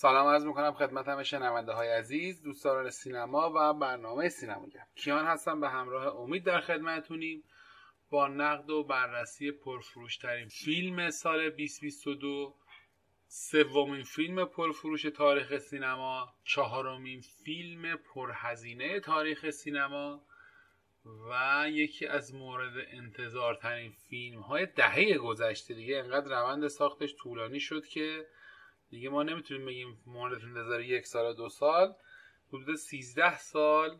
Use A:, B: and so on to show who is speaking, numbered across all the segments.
A: سلام عرض می‌کنم خدمت همه شنونده های عزیز دوستان سینما و برنامه سینما کیان هستم به همراه امید در خدمتونیم با نقد و بررسی پرفروشترین فیلم سال 2022 سومین فیلم پرفروش تاریخ سینما چهارمین فیلم پرهزینه تاریخ سینما و یکی از مورد انتظارترین فیلم های دهه گذشته دیگه. انقدر روند ساختش طولانی شد که دیگه ما نمی‌تونیم بگیم مورد انتظار یک سال دو سال. حدود 13 سال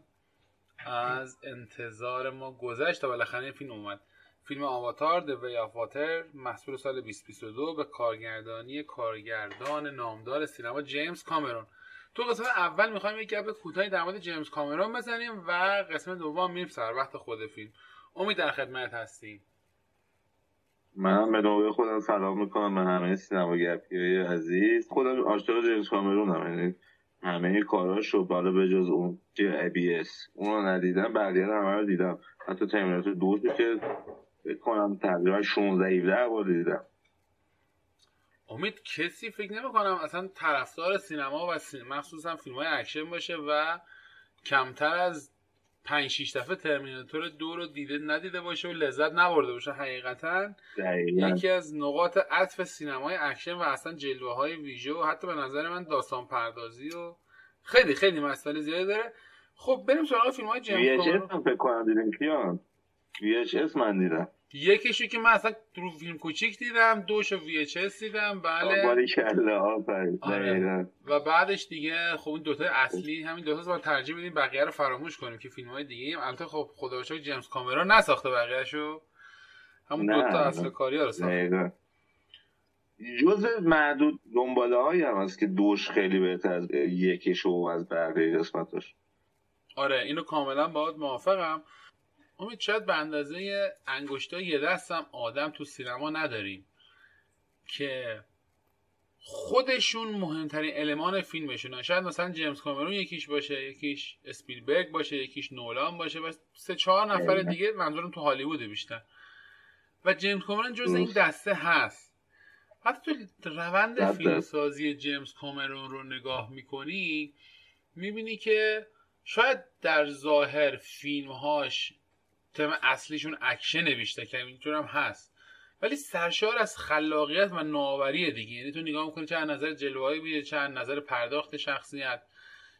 A: از انتظار ما گذشت تا بالاخره این فیلم اومد. فیلم آواتار The Way of Water محصول سال 2022 به کارگردانی کارگردان نامدار سینما جیمز کامرون. تو قسمت اول می‌خوایم یک گپ کوتاهی در مورد جیمز کامرون بزنیم و قسمت دوم میریم سر وقت خود فیلم. امید در خدمت هستیم.
B: منم به نوبه خودم سلام می‌کنم به همه سینماگرپی های عزیز. خودم عاشق جیمز کامرونم یعنی همه کاراشو بالا به جز اون Abyss. اون رو ندیدم بقیه همه رو دیدم. حتی ترمیناتور دو که فکر کنم تقریبا 16 17 بار دیدم.
A: امید کسی فکر نمی کنم اصلا طرفدار سینما و سینما مخصوصا فیلم های اکشن باشه و کمتر از پنج شیش دفعه ترمیناتور دو رو دیده ندیده باشه و لذت نبرده باشه حقیقتا. یکی از نقاط عطف سینمای اکشن و اصلا جلوه های ویژه و حتی به نظر من داستان پردازی و خیلی خیلی مسئله زیاده داره. خب بریم سراغ فیلم های
B: جیمز فکر کنم دیدیم کیان؟ VHS من دیدم.
A: یکیشو که من اصلا رو فیلم کوچیک دیدم دوشو VHS دیدم بله.
B: آره.
A: و بعدش دیگه خب این دوتا اصلی همین دوتا رو ترجیح بدیم بقیه رو فراموش کنیم که فیلم های دیگه البته خب خدا جیمز کامرون نساخته بقیهشو. همون دوتا اصل کاری ها رو ساخته
B: جز معدود دنباله هایی هم هست که دوش خیلی بهتر از یکیشو از بقیه قسمتاش.
A: آره اینو کاملا باید موافقم. امید شاید به اندازه انگشتا یه دستم آدم تو سینما نداریم که خودشون مهمترین المان فیلمشون شاید مثلا جیمز کامرون یکیش باشه یکیش اسپیلبرگ باشه یکیش نولان باشه و سه چهار نفر دیگه منظورم تو هالیوود بیشتر. و جیمز کامرون جز این دسته هست. حتی تو روند فیلمسازی جیمز کامرون رو نگاه می‌کنی می‌بینی که شاید در ظاهر فیلمهاش تم اصلیشون اکشن بیشتر که اینطور هست. ولی سرشار از خلاقیت و نوآوری دیگه. یعنی تو نگاه می‌کنی چه از نظر جلوه های ویژه چه از نظر پرداخت شخصیت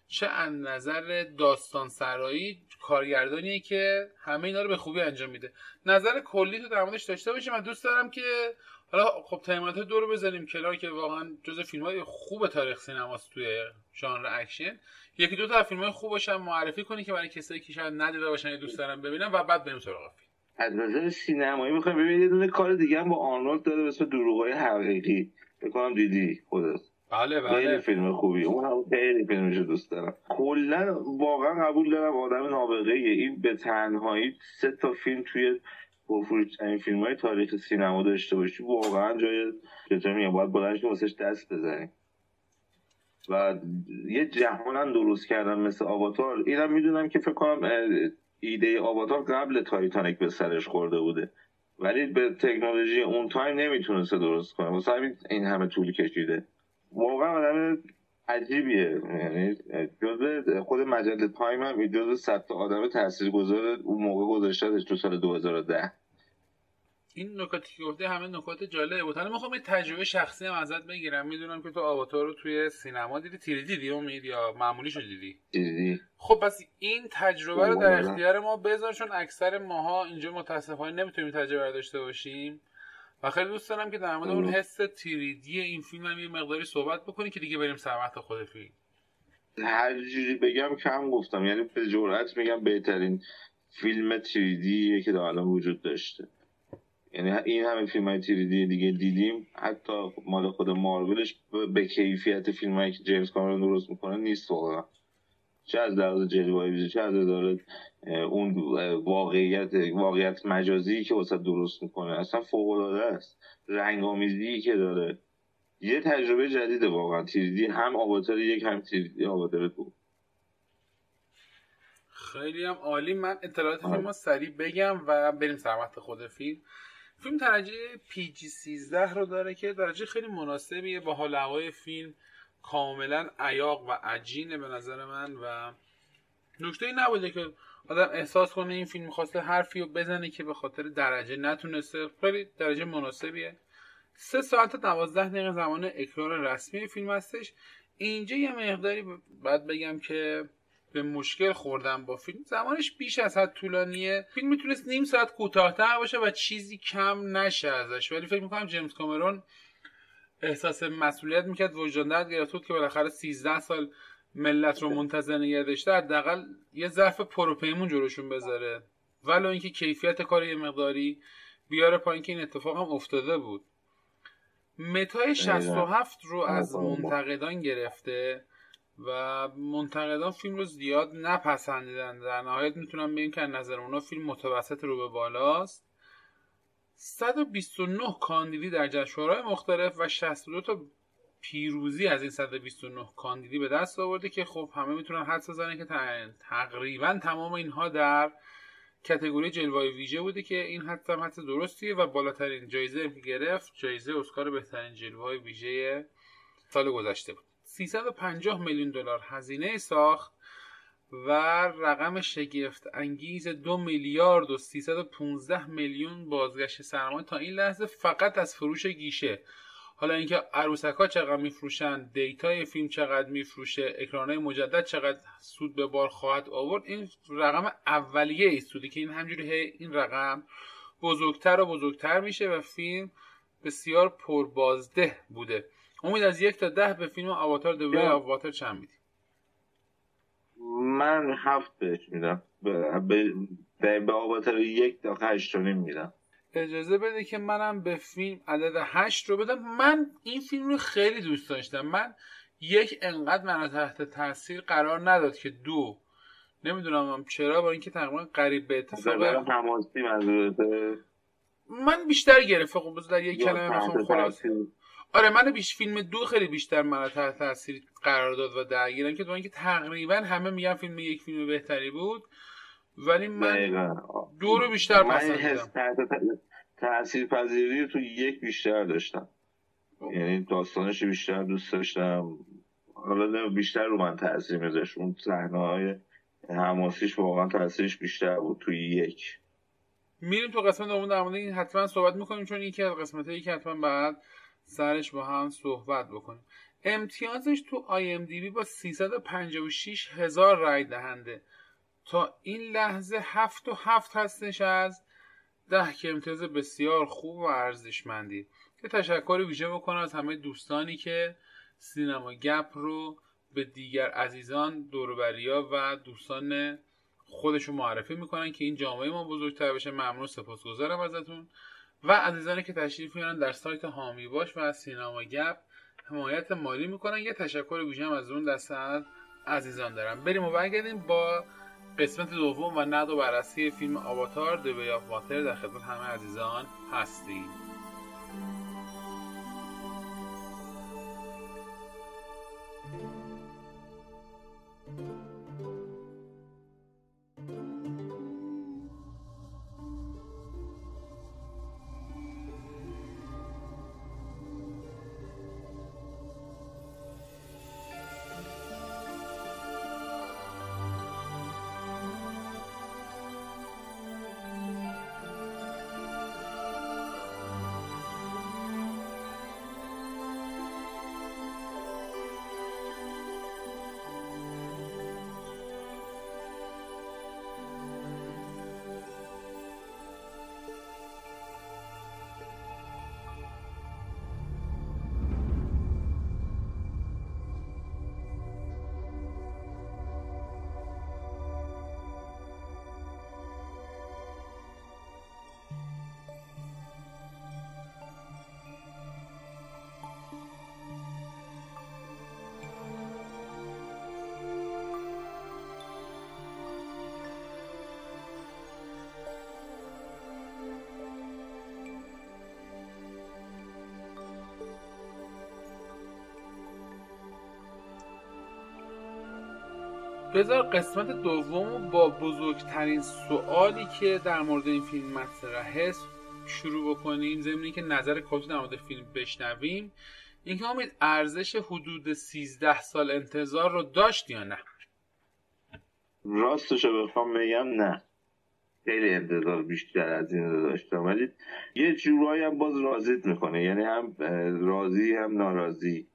A: چه از نظر داستان سرایی کارگردانیه که همه اینا رو به خوبی انجام میده. نظر کلی تو در داشته باشیم من دوست دارم که حالا خب ترمیناتور دو رو بزنیم کنار که واقعا جز فیلم های خوب تاریخ سینماست توی ژانر اکشن. یکی دو تا فیلم های خوب باشن معرفی کنی که برای کسایی که شاید ندیده باشن دوست دارن ببینن و بعد بریم سراغ فیلم.
B: از نظر سینمایی می‌خوایم ببینید یه دونه کار دیگه هم با آرنولد داره به اسم دروغای حقیقی. فکر کنم دیدی خودت.
A: بله بله.
B: خیلی فیلم خوبی. اون هم خیلی فیلمش دوست دارم. کلا واقعا قبول دارم آدم نابغه این به تنهایی سه تا فیلم توی پرفروشترین فیلم های تاریخ سینما داشته باشی واقعا جای چطور میگم. باید بلند شی واسش دست بزنی و یه جهان هم درست کردن مثل آواتار. اینم می‌دونم که فکر کنم ایده آواتار قبل تایتانیک به سرش خورده بوده. ولی به تکنولوژی اون time نمی‌تونسته درست کنه. واسه همین این همه طول کشیده. واقعا آدم عجیبیه. یعنی جزء خود مجله تایم هم جزء صد آدم تاثیرگذار اون موقع گذاشتهش تو سال 2010
A: این نکاتی که گفته همه نکات جالبه بود. حالا می‌خوام یه تجربه شخصی هم ازت بگیرم. می‌دونم که تو آواتار رو توی سینما دیدی. تیری دیدی امید یا معمولی شو دیدی؟
B: دیدی.
A: خب پس این تجربه رو در اختیار ما بذار چون اکثر ماها اینجا متاسفانه نمی‌تونیم تجربه داشته باشیم. و خیلی دوست دارم که در مورد اون حس تیریدی این فیلم هم یه مقداری صحبت بکنی که دیگه بریم سر وقت خود فیلم.
B: هر جوری بگم کم گفتم یعنی به جرئت میگم بهترین فیلم تیریدیه که در الان وجود داشته. یعنی این همه فیلم های تیریدی دیگه دیدیم حتی مال خود مارولش به کیفیت فیلم هایی که جیمز کامرون درست می‌کنه نیست واقعا. چه از لحاظ جلوه چه از اون واقعیت واقعیت مجازی که واسه درست می‌کنه اصلا فوق العاده است. رنگ آمیزی که داره. یه تجربه جدیده واقعا. تیریدی هم آواتار یک هم تیریدی آواتار دو.
A: خیلی هم عالی. من اطلاعات فیلم رو سریع بگم و بریم سر وقت خود فیلم. فیلم درجه پی جی 13 رو داره که درجه خیلی مناسبیه. با حال هوای فیلم کاملا عیاق و عجینه به نظر من و نکته ای نبوده که آدم احساس کنه این فیلم خواسته حرفی رو بزنه که به خاطر درجه نتونسته. خیلی درجه مناسبیه. سه ساعت دوازده دقیقه زمان اکرار رسمی فیلم هستش. اینجا یه مقداری باید بگم که به مشکل خوردم با فیلم. زمانش بیش از حد طولانیه. فیلم می‌تونست نیم ساعت کوتاهتر باشه و چیزی کم نشه ازش. ولی فکر می‌کنم جیمز کامرون احساس مسئولیت می‌کرد. وجدان درد گرفت. بود که بالاخره 13 سال ملت رو منتظر نگه داشته حداقل یه ظرف پروپیمون جلوشون بذاره. ولو اینکه کیفیت کار یه مقداری بیاره پایین که این اتفاق هم افتاده بود. متای 67 رو از منتقدان گرفته و منتقدان فیلم رو زیاد نپسندیدن. در نهایت می‌تونم بگم که نظر اونا فیلم متوسط رو به بالاست. 129 کاندیدی در جشنواره‌های مختلف و 62 تا پیروزی از این 129 کاندیدی به دست آورده که خب همه می‌تونن حدس بزنن که تقریبا تمام اینها در کتگوری جلوه ویژه بوده که این حدس هم حدس درستیه و بالاترین جایزه گرفت جایزه اسکار بهترین جلوه ویژه سال گذشته بود. 350 میلیون دلار هزینه ساخت و رقم شگفت انگیز دو میلیارد و 315 میلیون بازگشت سرمایه تا این لحظه فقط از فروش گیشه. حالا اینکه عروسک ها چقدر میفروشن دیتای فیلم چقدر میفروشه اکرانهای مجدد چقدر سود به بار خواهد آورد این رقم اولیه ایستوده که این همجوری این رقم بزرگتر و بزرگتر میشه و فیلم بسیار پربازده بوده. امید از یک تا ده به فیلم آواتار دوی آواتار چند میدی؟
B: من هفت بهش میدم. به, به, به آواتار یک تا هشت میدم.
A: اجازه بده که منم به فیلم عدد هشت رو بدم. من این فیلم رو خیلی دوست داشتم. من یک انقدر من تحت تاثیر قرار نداد که دو. نمی‌دونم چرا با اینکه تقریبا قریب به اتفاق من بیشتر گرفت خب در یک کلمه بخوام خلاص آره من بیش فیلم دو خیلی بیشتر من تحت تاثیر قرار داد و درگیرم که تو اینکه تقریبا همه میگن فیلم یک فیلم بهتری بود ولی من دو رو بیشتر
B: پسند تأثیر پذیری تو یک بیشتر داشتم. خب. یعنی داستانش بیشتر دوست داشتم. حالا بیشتر رو من تاثیر میذاشت. اون صحنه های حماسیش واقعا تاثیرش بیشتر بود توی یک.
A: میریم تو قسمت دوم. در مورد این حتما صحبت می‌کنیم چون یکی از قسمت هایی که حتما بعد سرش با هم صحبت بکنیم. امتیازش تو آی ام دی بی با 356 هزار رای دهنده. تا این لحظه هفت و هفت هستش از ده که امتیاز بسیار خوب و ارزشمندی. که تشکر ویژه بکنم از همه دوستانی که سینما گپ رو به دیگر عزیزان دوربریا و دوستان خودشون معرفی می‌کنن که این جامعه ما بزرگتر بشه. ممنون سپاسگزارم ازتون. و عزیزانی که تشریف میارن در سایت هامی باش و سینما گپ حمایت مالی می‌کنن. یه تشکر ویژه از اون دسته عزیزان دارم. بریم و برگردیم با قسمت دوم و نقد و بررسی فیلم آواتار دوی آف واتر در خدمت همه عزیزان هستیم. بذار قسمت دوم با بزرگترین سوالی که در مورد این فیلم مطرح هست شروع بکنیم. ضمن که نظر کلی در مورد فیلم بشنویم. اینکه امید ارزش حدود 13 سال انتظار رو داشت یا نه؟
B: راستش رو بخوام بگم نه. خیلی انتظار بیشتر از این رو داشتم. ولی یه جورایی هم باز راضیت می‌کنه. یعنی هم راضی هم ناراضی.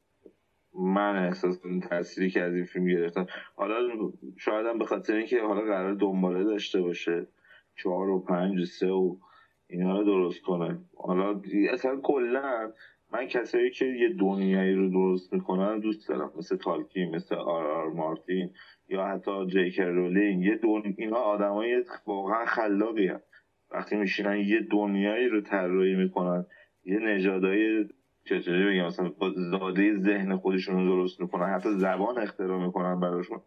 B: من احساس کنم تأثیری که از این فیلم گرفتم. حالا شاید هم به خاطر اینکه حالا قرار دنباله داشته باشه. چهار و پنج و سه و اینا رو درست کنه. حالا اصلا کلا من کسایی که یه دنیایی رو درست می‌کنن دوست دارم مثل تالکی مثل آر آر مارتین یا حتی جیکر رولینگ. یه دون... اینا آدمای واقعا خلاقی. وقتی میشینن یه دنیایی رو طراحی می‌کنن یه نژادای چطوری بگم؟ مثلا زاده ذهن خودشون رو درست می‌کنن حتی زبان اختراع می‌کنن براشون.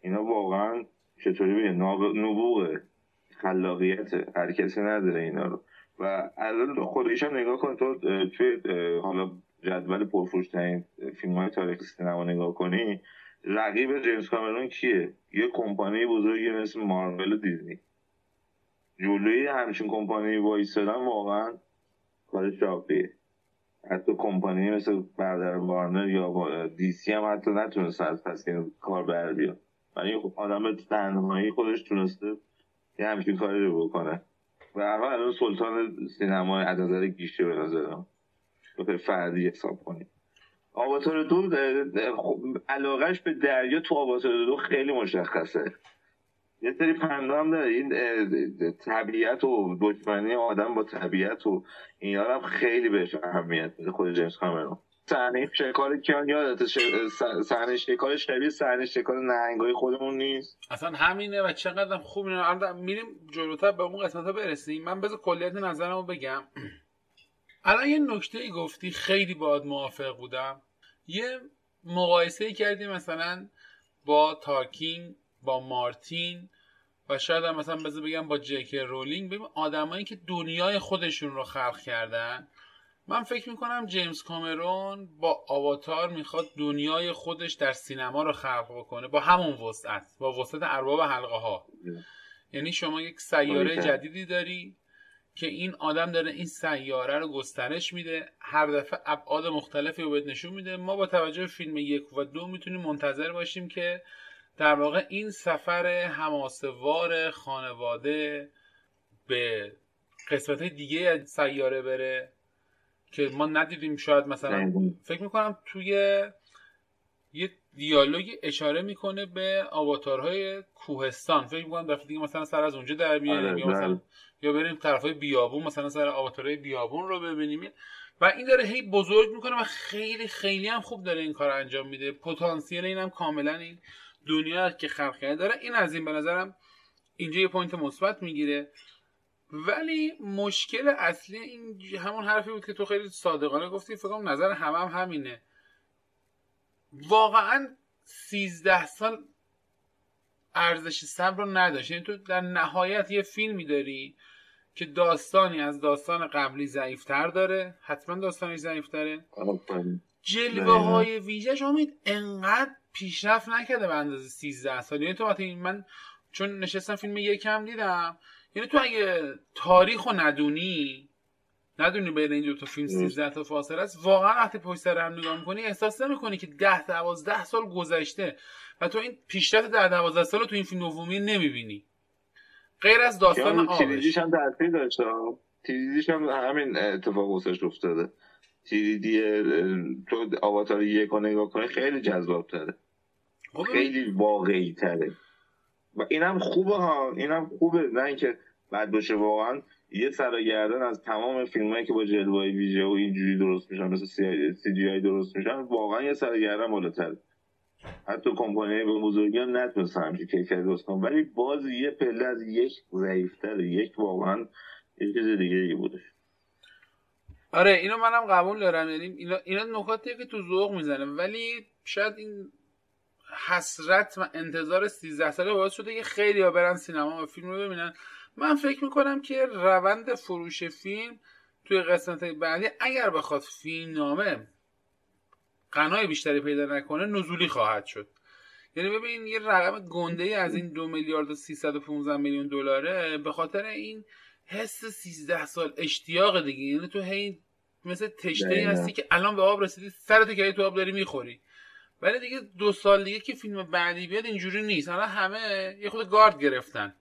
B: اینا واقعا چطوری بگم؟ نبوغه. خلاقیت هر کسی نداره اینا رو. و الان خودش هم نگاه کن تو توی حالا جدول پرفروشترین فیلم های تاریخ سینما نگاه کنی رقیب جیمز کامرون کیه؟ یه کمپانی بزرگی مثل مارول و دیزنی. جلوی همچین کمپانی وایسادن واقعا کار شاقیه. حتی کمپانی مثل برادر وارنر یا دی سی هم حتی نتونسته از پس کار بر بیاد. ولی خب آدم تنهایی خودش تونسته یه همچین کاری رو بکنه. و هر الان سلطان سینما از نظر گیشه به نظرم به فردی حساب کنیم. آواتار دو خب، علاقهش به دریا تو آواتار دو خیلی مشخصه. یه سری پنده هم داره. این طبیعت و دشمنی آدم با طبیعت و اینا هم خیلی بهش اهمیت میده خود جیمز کامرون. صحنه شکار کیان یادت صحنه شکار شبیه صحنه شکار نهنگای خودمون نیست.
A: اصلا همینه و چقدر خوب اینه. میریم جلوتر به اون قسمت برسیم. من بذار کلیت نظرمو بگم. الان یه نکته ای گفتی خیلی باید موافق بودم. یه مقایسه کردی مثلا با تاکینگ با مارتین و شاید هم مثلا بذار بگم با جک رولینگ. ببین آدمایی که دنیای خودشون رو خلق کردن من فکر می‌کنم جیمز کامرون با آواتار می‌خواد دنیای خودش در سینما رو خلق بکنه با همون وسعت با وسعت ارباب حلقه ها یعنی شما یک سیاره جدیدی داری که این آدم داره این سیاره رو گسترش میده هر دفعه ابعاد مختلفی رو بهت نشون میده. ما با توجه به فیلم یک و دو می‌تونیم منتظر باشیم که در واقع این سفر هماسوار خانواده به قسمت دیگه از سیاره بره که ما ندیدیم شاید مثلا فکر می‌کنم توی یه دیالوگی اشاره می‌کنه به آواتارهای کوهستان. فکر می‌کنم دفعه دیگه مثلا سر از اونجا در بیاریم آره، یا مثلا بله. یا بریم طرفای بیابون مثلا سر آواتارهای بیابون رو ببینیم. و این داره هی بزرگ می‌کنه و خیلی خیلی هم خوب داره این کار انجام میده. پتانسیل اینم کاملا این. دنیا که خلق کرده داره این از این به نظرم اینجا یه پوینت مثبت می‌گیره. ولی مشکل اصلی این همون حرفی بود که تو خیلی صادقانه گفتی فکر نظر همه هم همینه. واقعا سیزده سال ارزش صبر رو نداشت. یعنی تو در نهایت یه فیلمی داری که داستانی از داستان قبلی ضعیفتر داره. حتما داستانی ضعیفتره. جلوه های ویژه امید انقدر پیشرفت نکرده به اندازه 13 سال. یعنی تو وقتی من چون نشستم فیلم یکم دیدم یعنی تو اگه تاریخ و ندونی ندونی بین این دو تا فیلم 13 تا فاصله است واقعا وقتی پشت سر هم نگاه می‌کنی احساس نمی‌کنی که 10 12 سال گذشته و تو این پیشرفت در 12 سال تو این فیلم دومی نمی‌بینی. غیر از داستان
B: آبش. هم تاثیر داشته. تیریدیش هم همین اتفاق واسش افتاده. تیریدی تو آواتار یک رو نگاه کنی خیلی جذاب تره خب خیلی واقعی تره و اینم خوبه ها. اینم خوبه. نه اینکه بعد باشه. واقعا یه سر از تمام فیلم هایی که با جلوه ویژه و اینجوری درست میشن مثل سی جی آی درست میشن واقعا یه سر گردن بالاتر حتی کمپانی به بزرگی هم نتونستن همچین کیفیت درست ولی باز یه پله از یک ضعیفتر یک واقعا یه چیز دیگه ای بودش
A: آره اینو منم قبول دارم. یعنی اینا, اینا نکاتیه که تو ذوق می‌زنه. ولی شاید این حسرت و انتظار 13 ساله باعث شده که خیلی ها برن سینما و فیلم رو ببینن. من فکر می‌کنم که روند فروش فیلم توی قسمت بعدی اگر بخواد فیلم نامه قنای بیشتری پیدا نکنه نزولی خواهد شد. یعنی ببین یه رقم گنده ای از این دو میلیارد و 315 میلیون دلاره به خاطر این حس 13 سال اشتیاق دیگه. یعنی تو هی مثل تشته ای هستی که الان به آب رسیدی سرت که تو آب داری می‌خوری. ولی دیگه دو سال دیگه که فیلم بعدی بیاد اینجوری نیست. الان همه یه خود گارد گرفتن.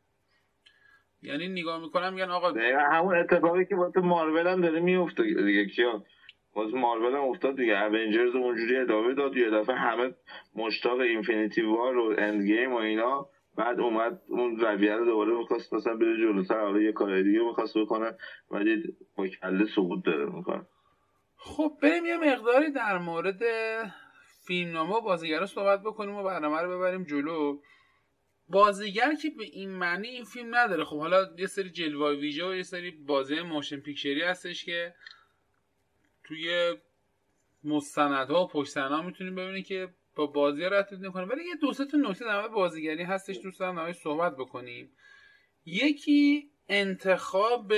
A: یعنی نگاه می‌کنم میگن آقا
B: همون اتفاقی که واسه مارول هم داره میفته دیگه کیا؟ واسه مارول هم افتاد دیگه. اونجرز اونجوری ادامه داد. یه دفعه همه مشتاق اینفینیتی وار و اند گیم و اینا. بعد اومد اون رویه رو دوباره می‌خواست مثلا بره جلوتر. حالا یه کار دیگه می‌خواست بکنه. ولی با کله سقوط داره می‌کنه.
A: خب بریم یه مقداری در مورد فیلمنامه و بازیگرا صحبت بکنیم و برنامه رو ببریم جلو. بازیگر که به این معنی این فیلم نداره. خب حالا یه سری جلوه ویژه و یه سری بازی موشن پیکچری هستش که توی مستندها و پشت می‌تونیم ببینیم که با بازی رد نکنه ولی یه دو سه تا نکته در بازیگری هستش. دوست دارم صحبت بکنیم. یکی انتخاب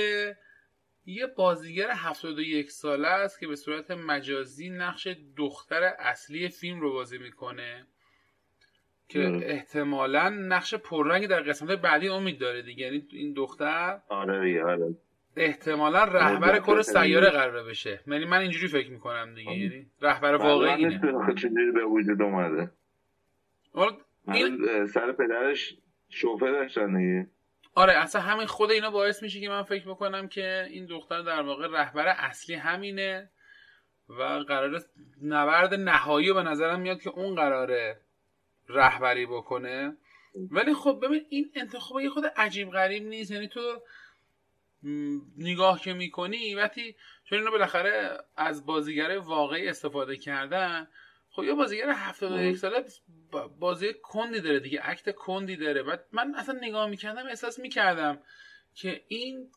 A: یه بازیگر 71 ساله است که به صورت مجازی نقش دختر اصلی فیلم رو بازی می‌کنه. که احتمالا نقش پررنگی در قسمت بعدی امید داره دیگه. یعنی این دختر
B: آره آره.
A: احتمالا رهبر کل سیاره قراره بشه. یعنی من اینجوری فکر می‌کنم دیگه. یعنی رهبر واقعی اینه.
B: به وجود اومده. این... سر پدرش شوفه داشتن دیگه.
A: آره اصلا همین خود اینا باعث میشه که من فکر بکنم که این دختر در واقع رهبر اصلی همینه و قرار نبرد نهایی به نظرم میاد که اون قراره رهبری بکنه. ولی خب ببین این انتخاب یه خود عجیب غریب نیست. یعنی تو نگاه که می‌کنی وقتی چون اینو بالاخره از بازیگر واقعی استفاده کردن خب یه بازیگر 71 ساله بازی کندی داره دیگه اکت کندی داره. بعد من اصلا نگاه می‌کردم احساس می‌کردم که این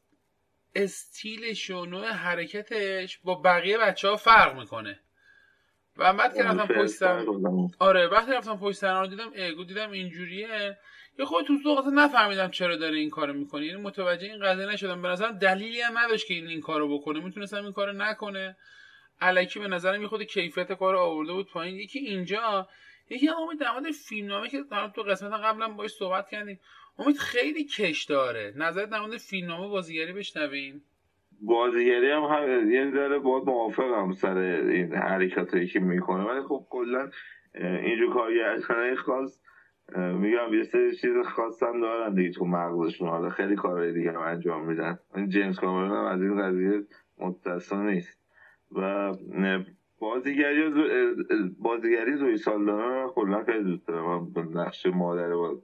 A: استیلش و نوع حرکتش با بقیه بچه ها فرق می‌کنه. و بعد که رفتم پشت آره وقتی رفتم پشت رو دیدم ایگو دیدم اینجوریه. یه خود تو ذوق اصلا نفهمیدم چرا داره این کارو می‌کنه یعنی متوجه این قضیه نشدم. به نظرم دلیلی هم نداشت که این این کارو بکنه. می‌تونستم این کارو نکنه. الکی به نظرم یه خود کیفیت کار آورده بود پایین. یکی اینجا یکی امید در مورد فیلمنامه که تو قسمت قبلا باش صحبت کردیم. امید خیلی کش داره. نظر در مورد فیلمنامه بازیگری بشنویم
B: بازیگری هم, هم یه ذره باید موافقم سر این حرکاتی که می‌کنه. ولی خب کلا اینجور کارگردانای خاص میگم یه سری چیز خاص هم دارن دیگه تو مغزشون. حالا خیلی کارهای دیگه هم انجام میدن. این جیمز کامرون هم از این قضیه متصل نیست. و بازیگری بازیگری زوی سالدانا کلا خیلی دوست دارم. نقش مادر با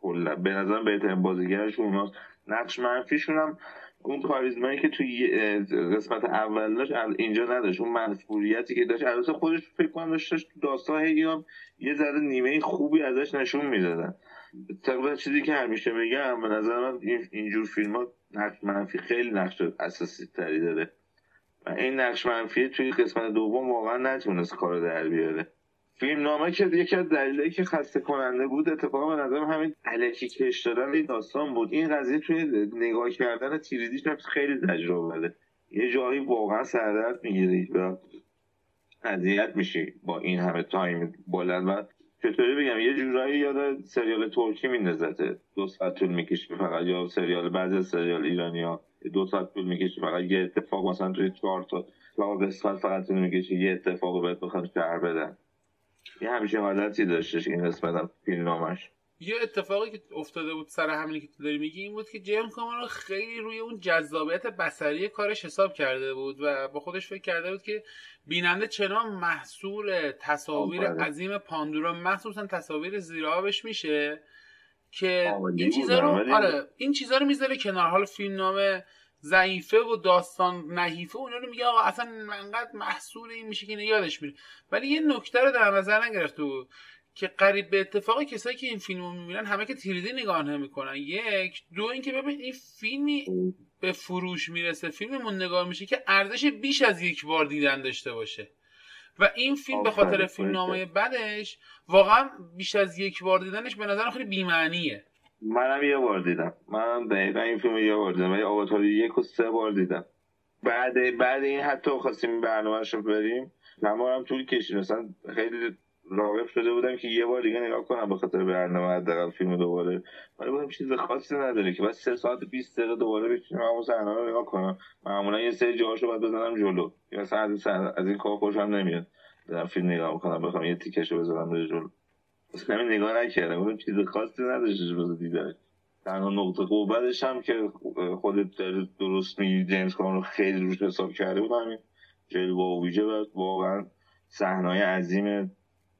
B: کلا به نظرم بهترین بازیگرشون اوناست. نقش منفیشون هم اون کاریزمایی که توی قسمت اول داشت اینجا نداشت. اون مسئولیتی که داشت. البته خودش فکر کنم داشت داستان هم یه ذره نیمه خوبی ازش نشون می‌دادن. طبق چیزی که همیشه میگم به نظر من اینجور فیلم ها نقش منفی خیلی نقش اساسی تری داره. و این نقش منفی توی قسمت دوم واقعا نتونست کار در بیاره. فیلم نامه که یکی از دلایلی که خسته کننده بود اتفاقا به نظرم همین علکی کش دادن این داستان بود. این قضیه توی نگاه کردن تیریدیش هم خیلی تجربه یه جایی واقعا سردرد می‌گیری و اذیت میشی با این همه تایم بلند. و چطوری بگم یه جورایی یاد سریال ترکی میندازته دو ساعت طول می‌کشی فقط یا سریال بعضی سریال ایرانی ها دو ساعت طول می‌کشی فقط یه اتفاق مثلا توی چهار تا قسمت فقط طول یه اتفاق بهت بخوان شهر بدن. یه همیشه حالتی داشتش این قسمت هم فیلمنامش
A: یه اتفاقی که افتاده بود سر همینی که تو داری میگی این بود که جیمز کامرون خیلی روی اون جذابیت بصری کارش حساب کرده بود و با خودش فکر کرده بود که بیننده چنان محصول تصاویر عظیم پاندورا مخصوصا تصاویر زیرابش میشه که این چیزا رو آره این چیزا رو می‌ذاره کنار. حال فیلم نامه ضعیفه و داستان نحیفه اونا رو میگه آقا اصلا انقدر محصول این میشه که یادش میره. ولی یه نکته رو در نظر نگرفته بود که قریب به اتفاق کسایی که این فیلم رو می‌بینن همه که تیریدی نگاه نمی‌کنن. یک. دو اینکه ببین این فیلمی به فروش می‌رسه فیلممون نگاه میشه که ارزش بیش از یک بار دیدن داشته باشه. و این فیلم به خاطر فیلم نامه بدش واقعا بیش از یک بار دیدنش به نظر خیلی بیمعنیه.
B: منم یه بار دیدم. منم دقیقا این فیلم یه بار دیدم. ولی آواتار یک و سه بار دیدم. بعد بعد این حتی خواستیم برنامه رو بریم. هم طول کشید. مثلا خیلی راغب شده بودم که یه بار دیگه نگاه کنم به خاطر برنامه حداقل فیلم دوباره. ولی بودم چیز خاصی نداره که بعد سه ساعت 20 دقیقه دوباره بشینم همون صحنه رو نگاه کنم. معمولا یه سری جاهاشو باید بزنم جلو. مثلا از, از این کار خوشم نمیاد. دارم فیلم نگاه کنم بخوام یه تیکشو بزنم به جلو. اصلا نگاه نکردم. بودم چیز خاصی نداشت روز دیدن. تنها نقطه قوتش هم که خودت درست میگی جیمز کامرون خیلی روش حساب کرده بود همین. جلوه و ویژه و واقعا صحنه‌های عظیم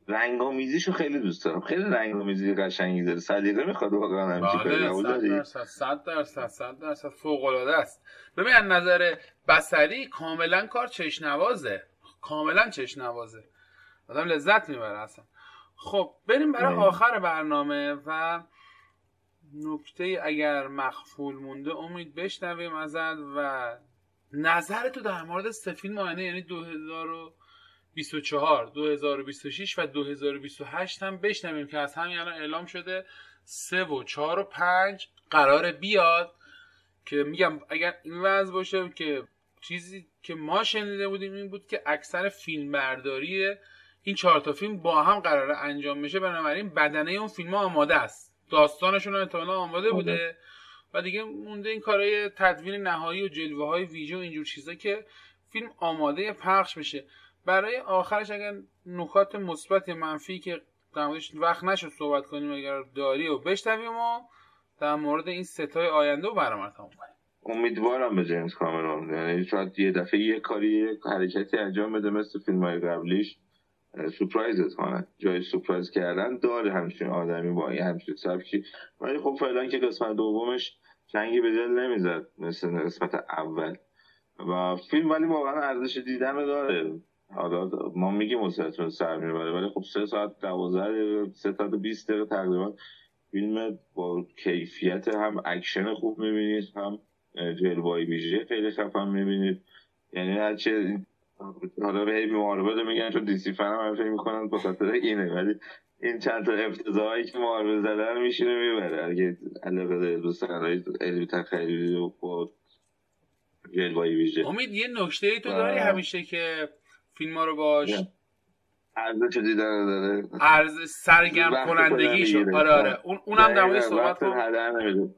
B: رنگامیزیشو خیلی دوست دارم. خیلی رنگامیزی قشنگی داره. سلیقه می‌خواد واقعا همچین
A: بله صد درصد صد درصد صد درصد. فوق العاده است. ببین از نظر بصری کاملا کار چشنوازه کاملا چشنوازه آدم لذت می‌بره اصلا. خب بریم برای آخر برنامه و نکته اگر مخفول مونده امید بشنویم ازت و نظر تو در مورد سفین ماینه یعنی 2024 2026 و 2028 هم بشنویم که از همین الان اعلام شده 3 و 4 و 5 قرار بیاد که میگم اگر این وضع باشه که چیزی که ما شنیده بودیم این بود که اکثر فیلم برداری این چهار تا فیلم با هم قراره انجام میشه بنابراین بدنه اون فیلم ها آماده است. داستانشون احتمالا آماده بوده و دیگه مونده این کارهای تدوین نهایی و جلوه های ویژه و اینجور چیزا که فیلم آماده پخش بشه. برای آخرش اگر نکات مثبت منفی که در موردش وقت نشد صحبت کنیم اگر داری و بشنویم و در مورد این ستای آینده و برنامه تموم کنیم.
B: امیدوارم به جیمز کامرون. یعنی شاید یه دفعه یه کاری یه حرکتی انجام بده مثل فیلم های قبلیش. سپرایزت کنه جای سپرایز کردن داره همچین آدمی با این همچین سبکی. ولی خب فعلا که قسمت دومش جنگی به دل نمی‌زد مثل قسمت اول. و فیلم ولی واقعا ارزش دیدن داره. حالا ما میگیم مسلسل سر می‌بره ولی خب سه ساعت دوازده سه ساعت بیست دقیقه تقریبا فیلم با کیفیت هم اکشن خوب می‌بینید هم جلوایی ویژه خیلی خفن می‌بینید. یعنی هرچه حالا به هی معاربه میگن چون دیسی فن هم فکر می‌کنن به خاطر اینه ولی این چند تا افتضاحی که معاربه زدن میشینه می‌بره. اگه علاقه داره دوست علمی تخیلی و با جلوایی ویژه
A: امید یه نکته ای تو داری همیشه که فیلم ها رو باش؟
B: ارزش دیدن داره؟
A: ارز سرگرم کنندگی شد آره آره. اون اونم در مورد صحبت
B: کن.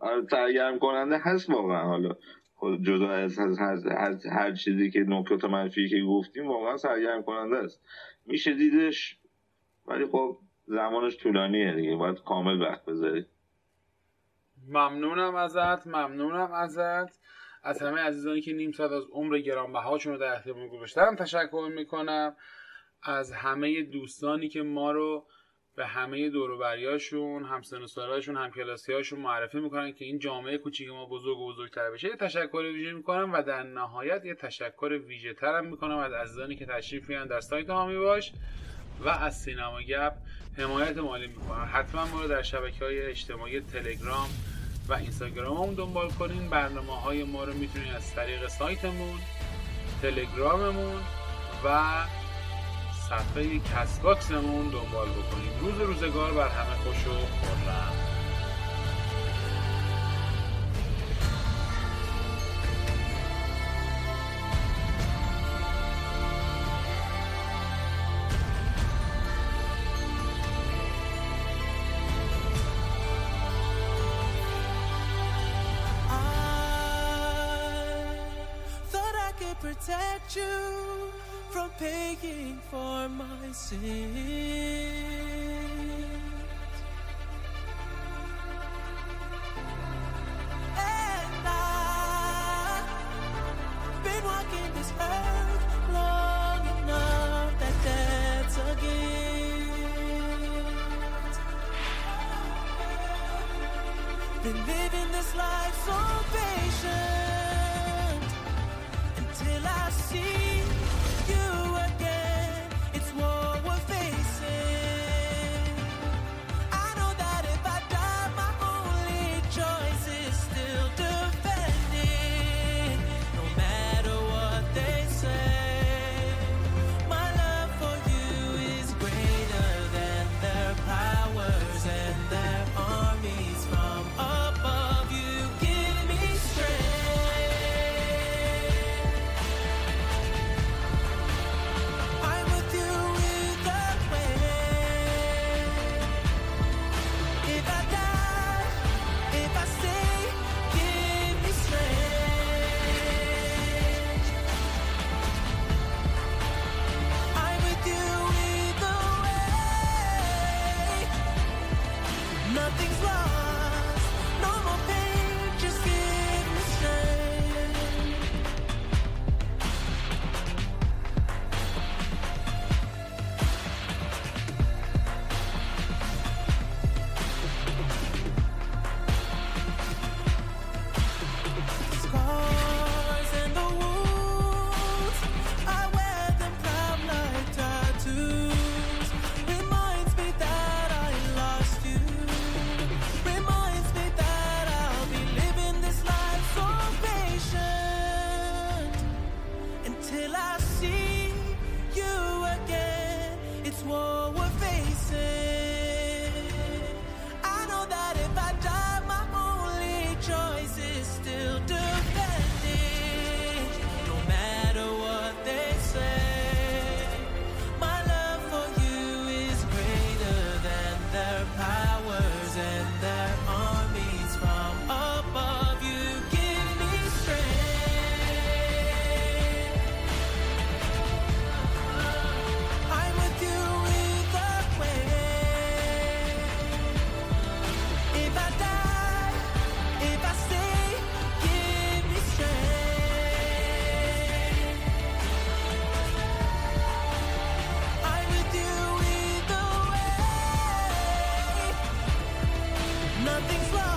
B: آره سرگرم کننده هست واقعا حالا. جدا از هر, هر چیزی که نکات منفی که گفتیم واقعا سرگرم کننده است. میشه دیدش ولی خب زمانش طولانیه دیگه باید کامل وقت بذاری.
A: ممنونم ازت ممنونم ازت. از همه عزیزانی که نیم ساعت از عمر گرانبهاشون رو در اختیار گذاشتن تشکر می‌کنم. از همه دوستانی که ما رو به همه دوروبریاشون همسن و سالاشون هم هاشون معرفی می‌کنن که این جامعه کوچیک ما بزرگ و بزرگتر بشه یه تشکر ویژه می‌کنم و در نهایت یه تشکر ویژه ترم می‌کنم از عزیزانی که تشریف میارن در سایت هامی باش و از سینما گپ حمایت مالی می‌کنن. حتما ما رو در شبکه های اجتماعی تلگرام و اینستاگراممون دنبال کنین. برنامه های ما رو می‌تونین از طریق سایتمون تلگراممون و صفحه کس باکسمون دنبال بکنید. روز روزگار بر همه خوش و خورم for my sins. And I've been walking this earth this
C: world. nothing's lost.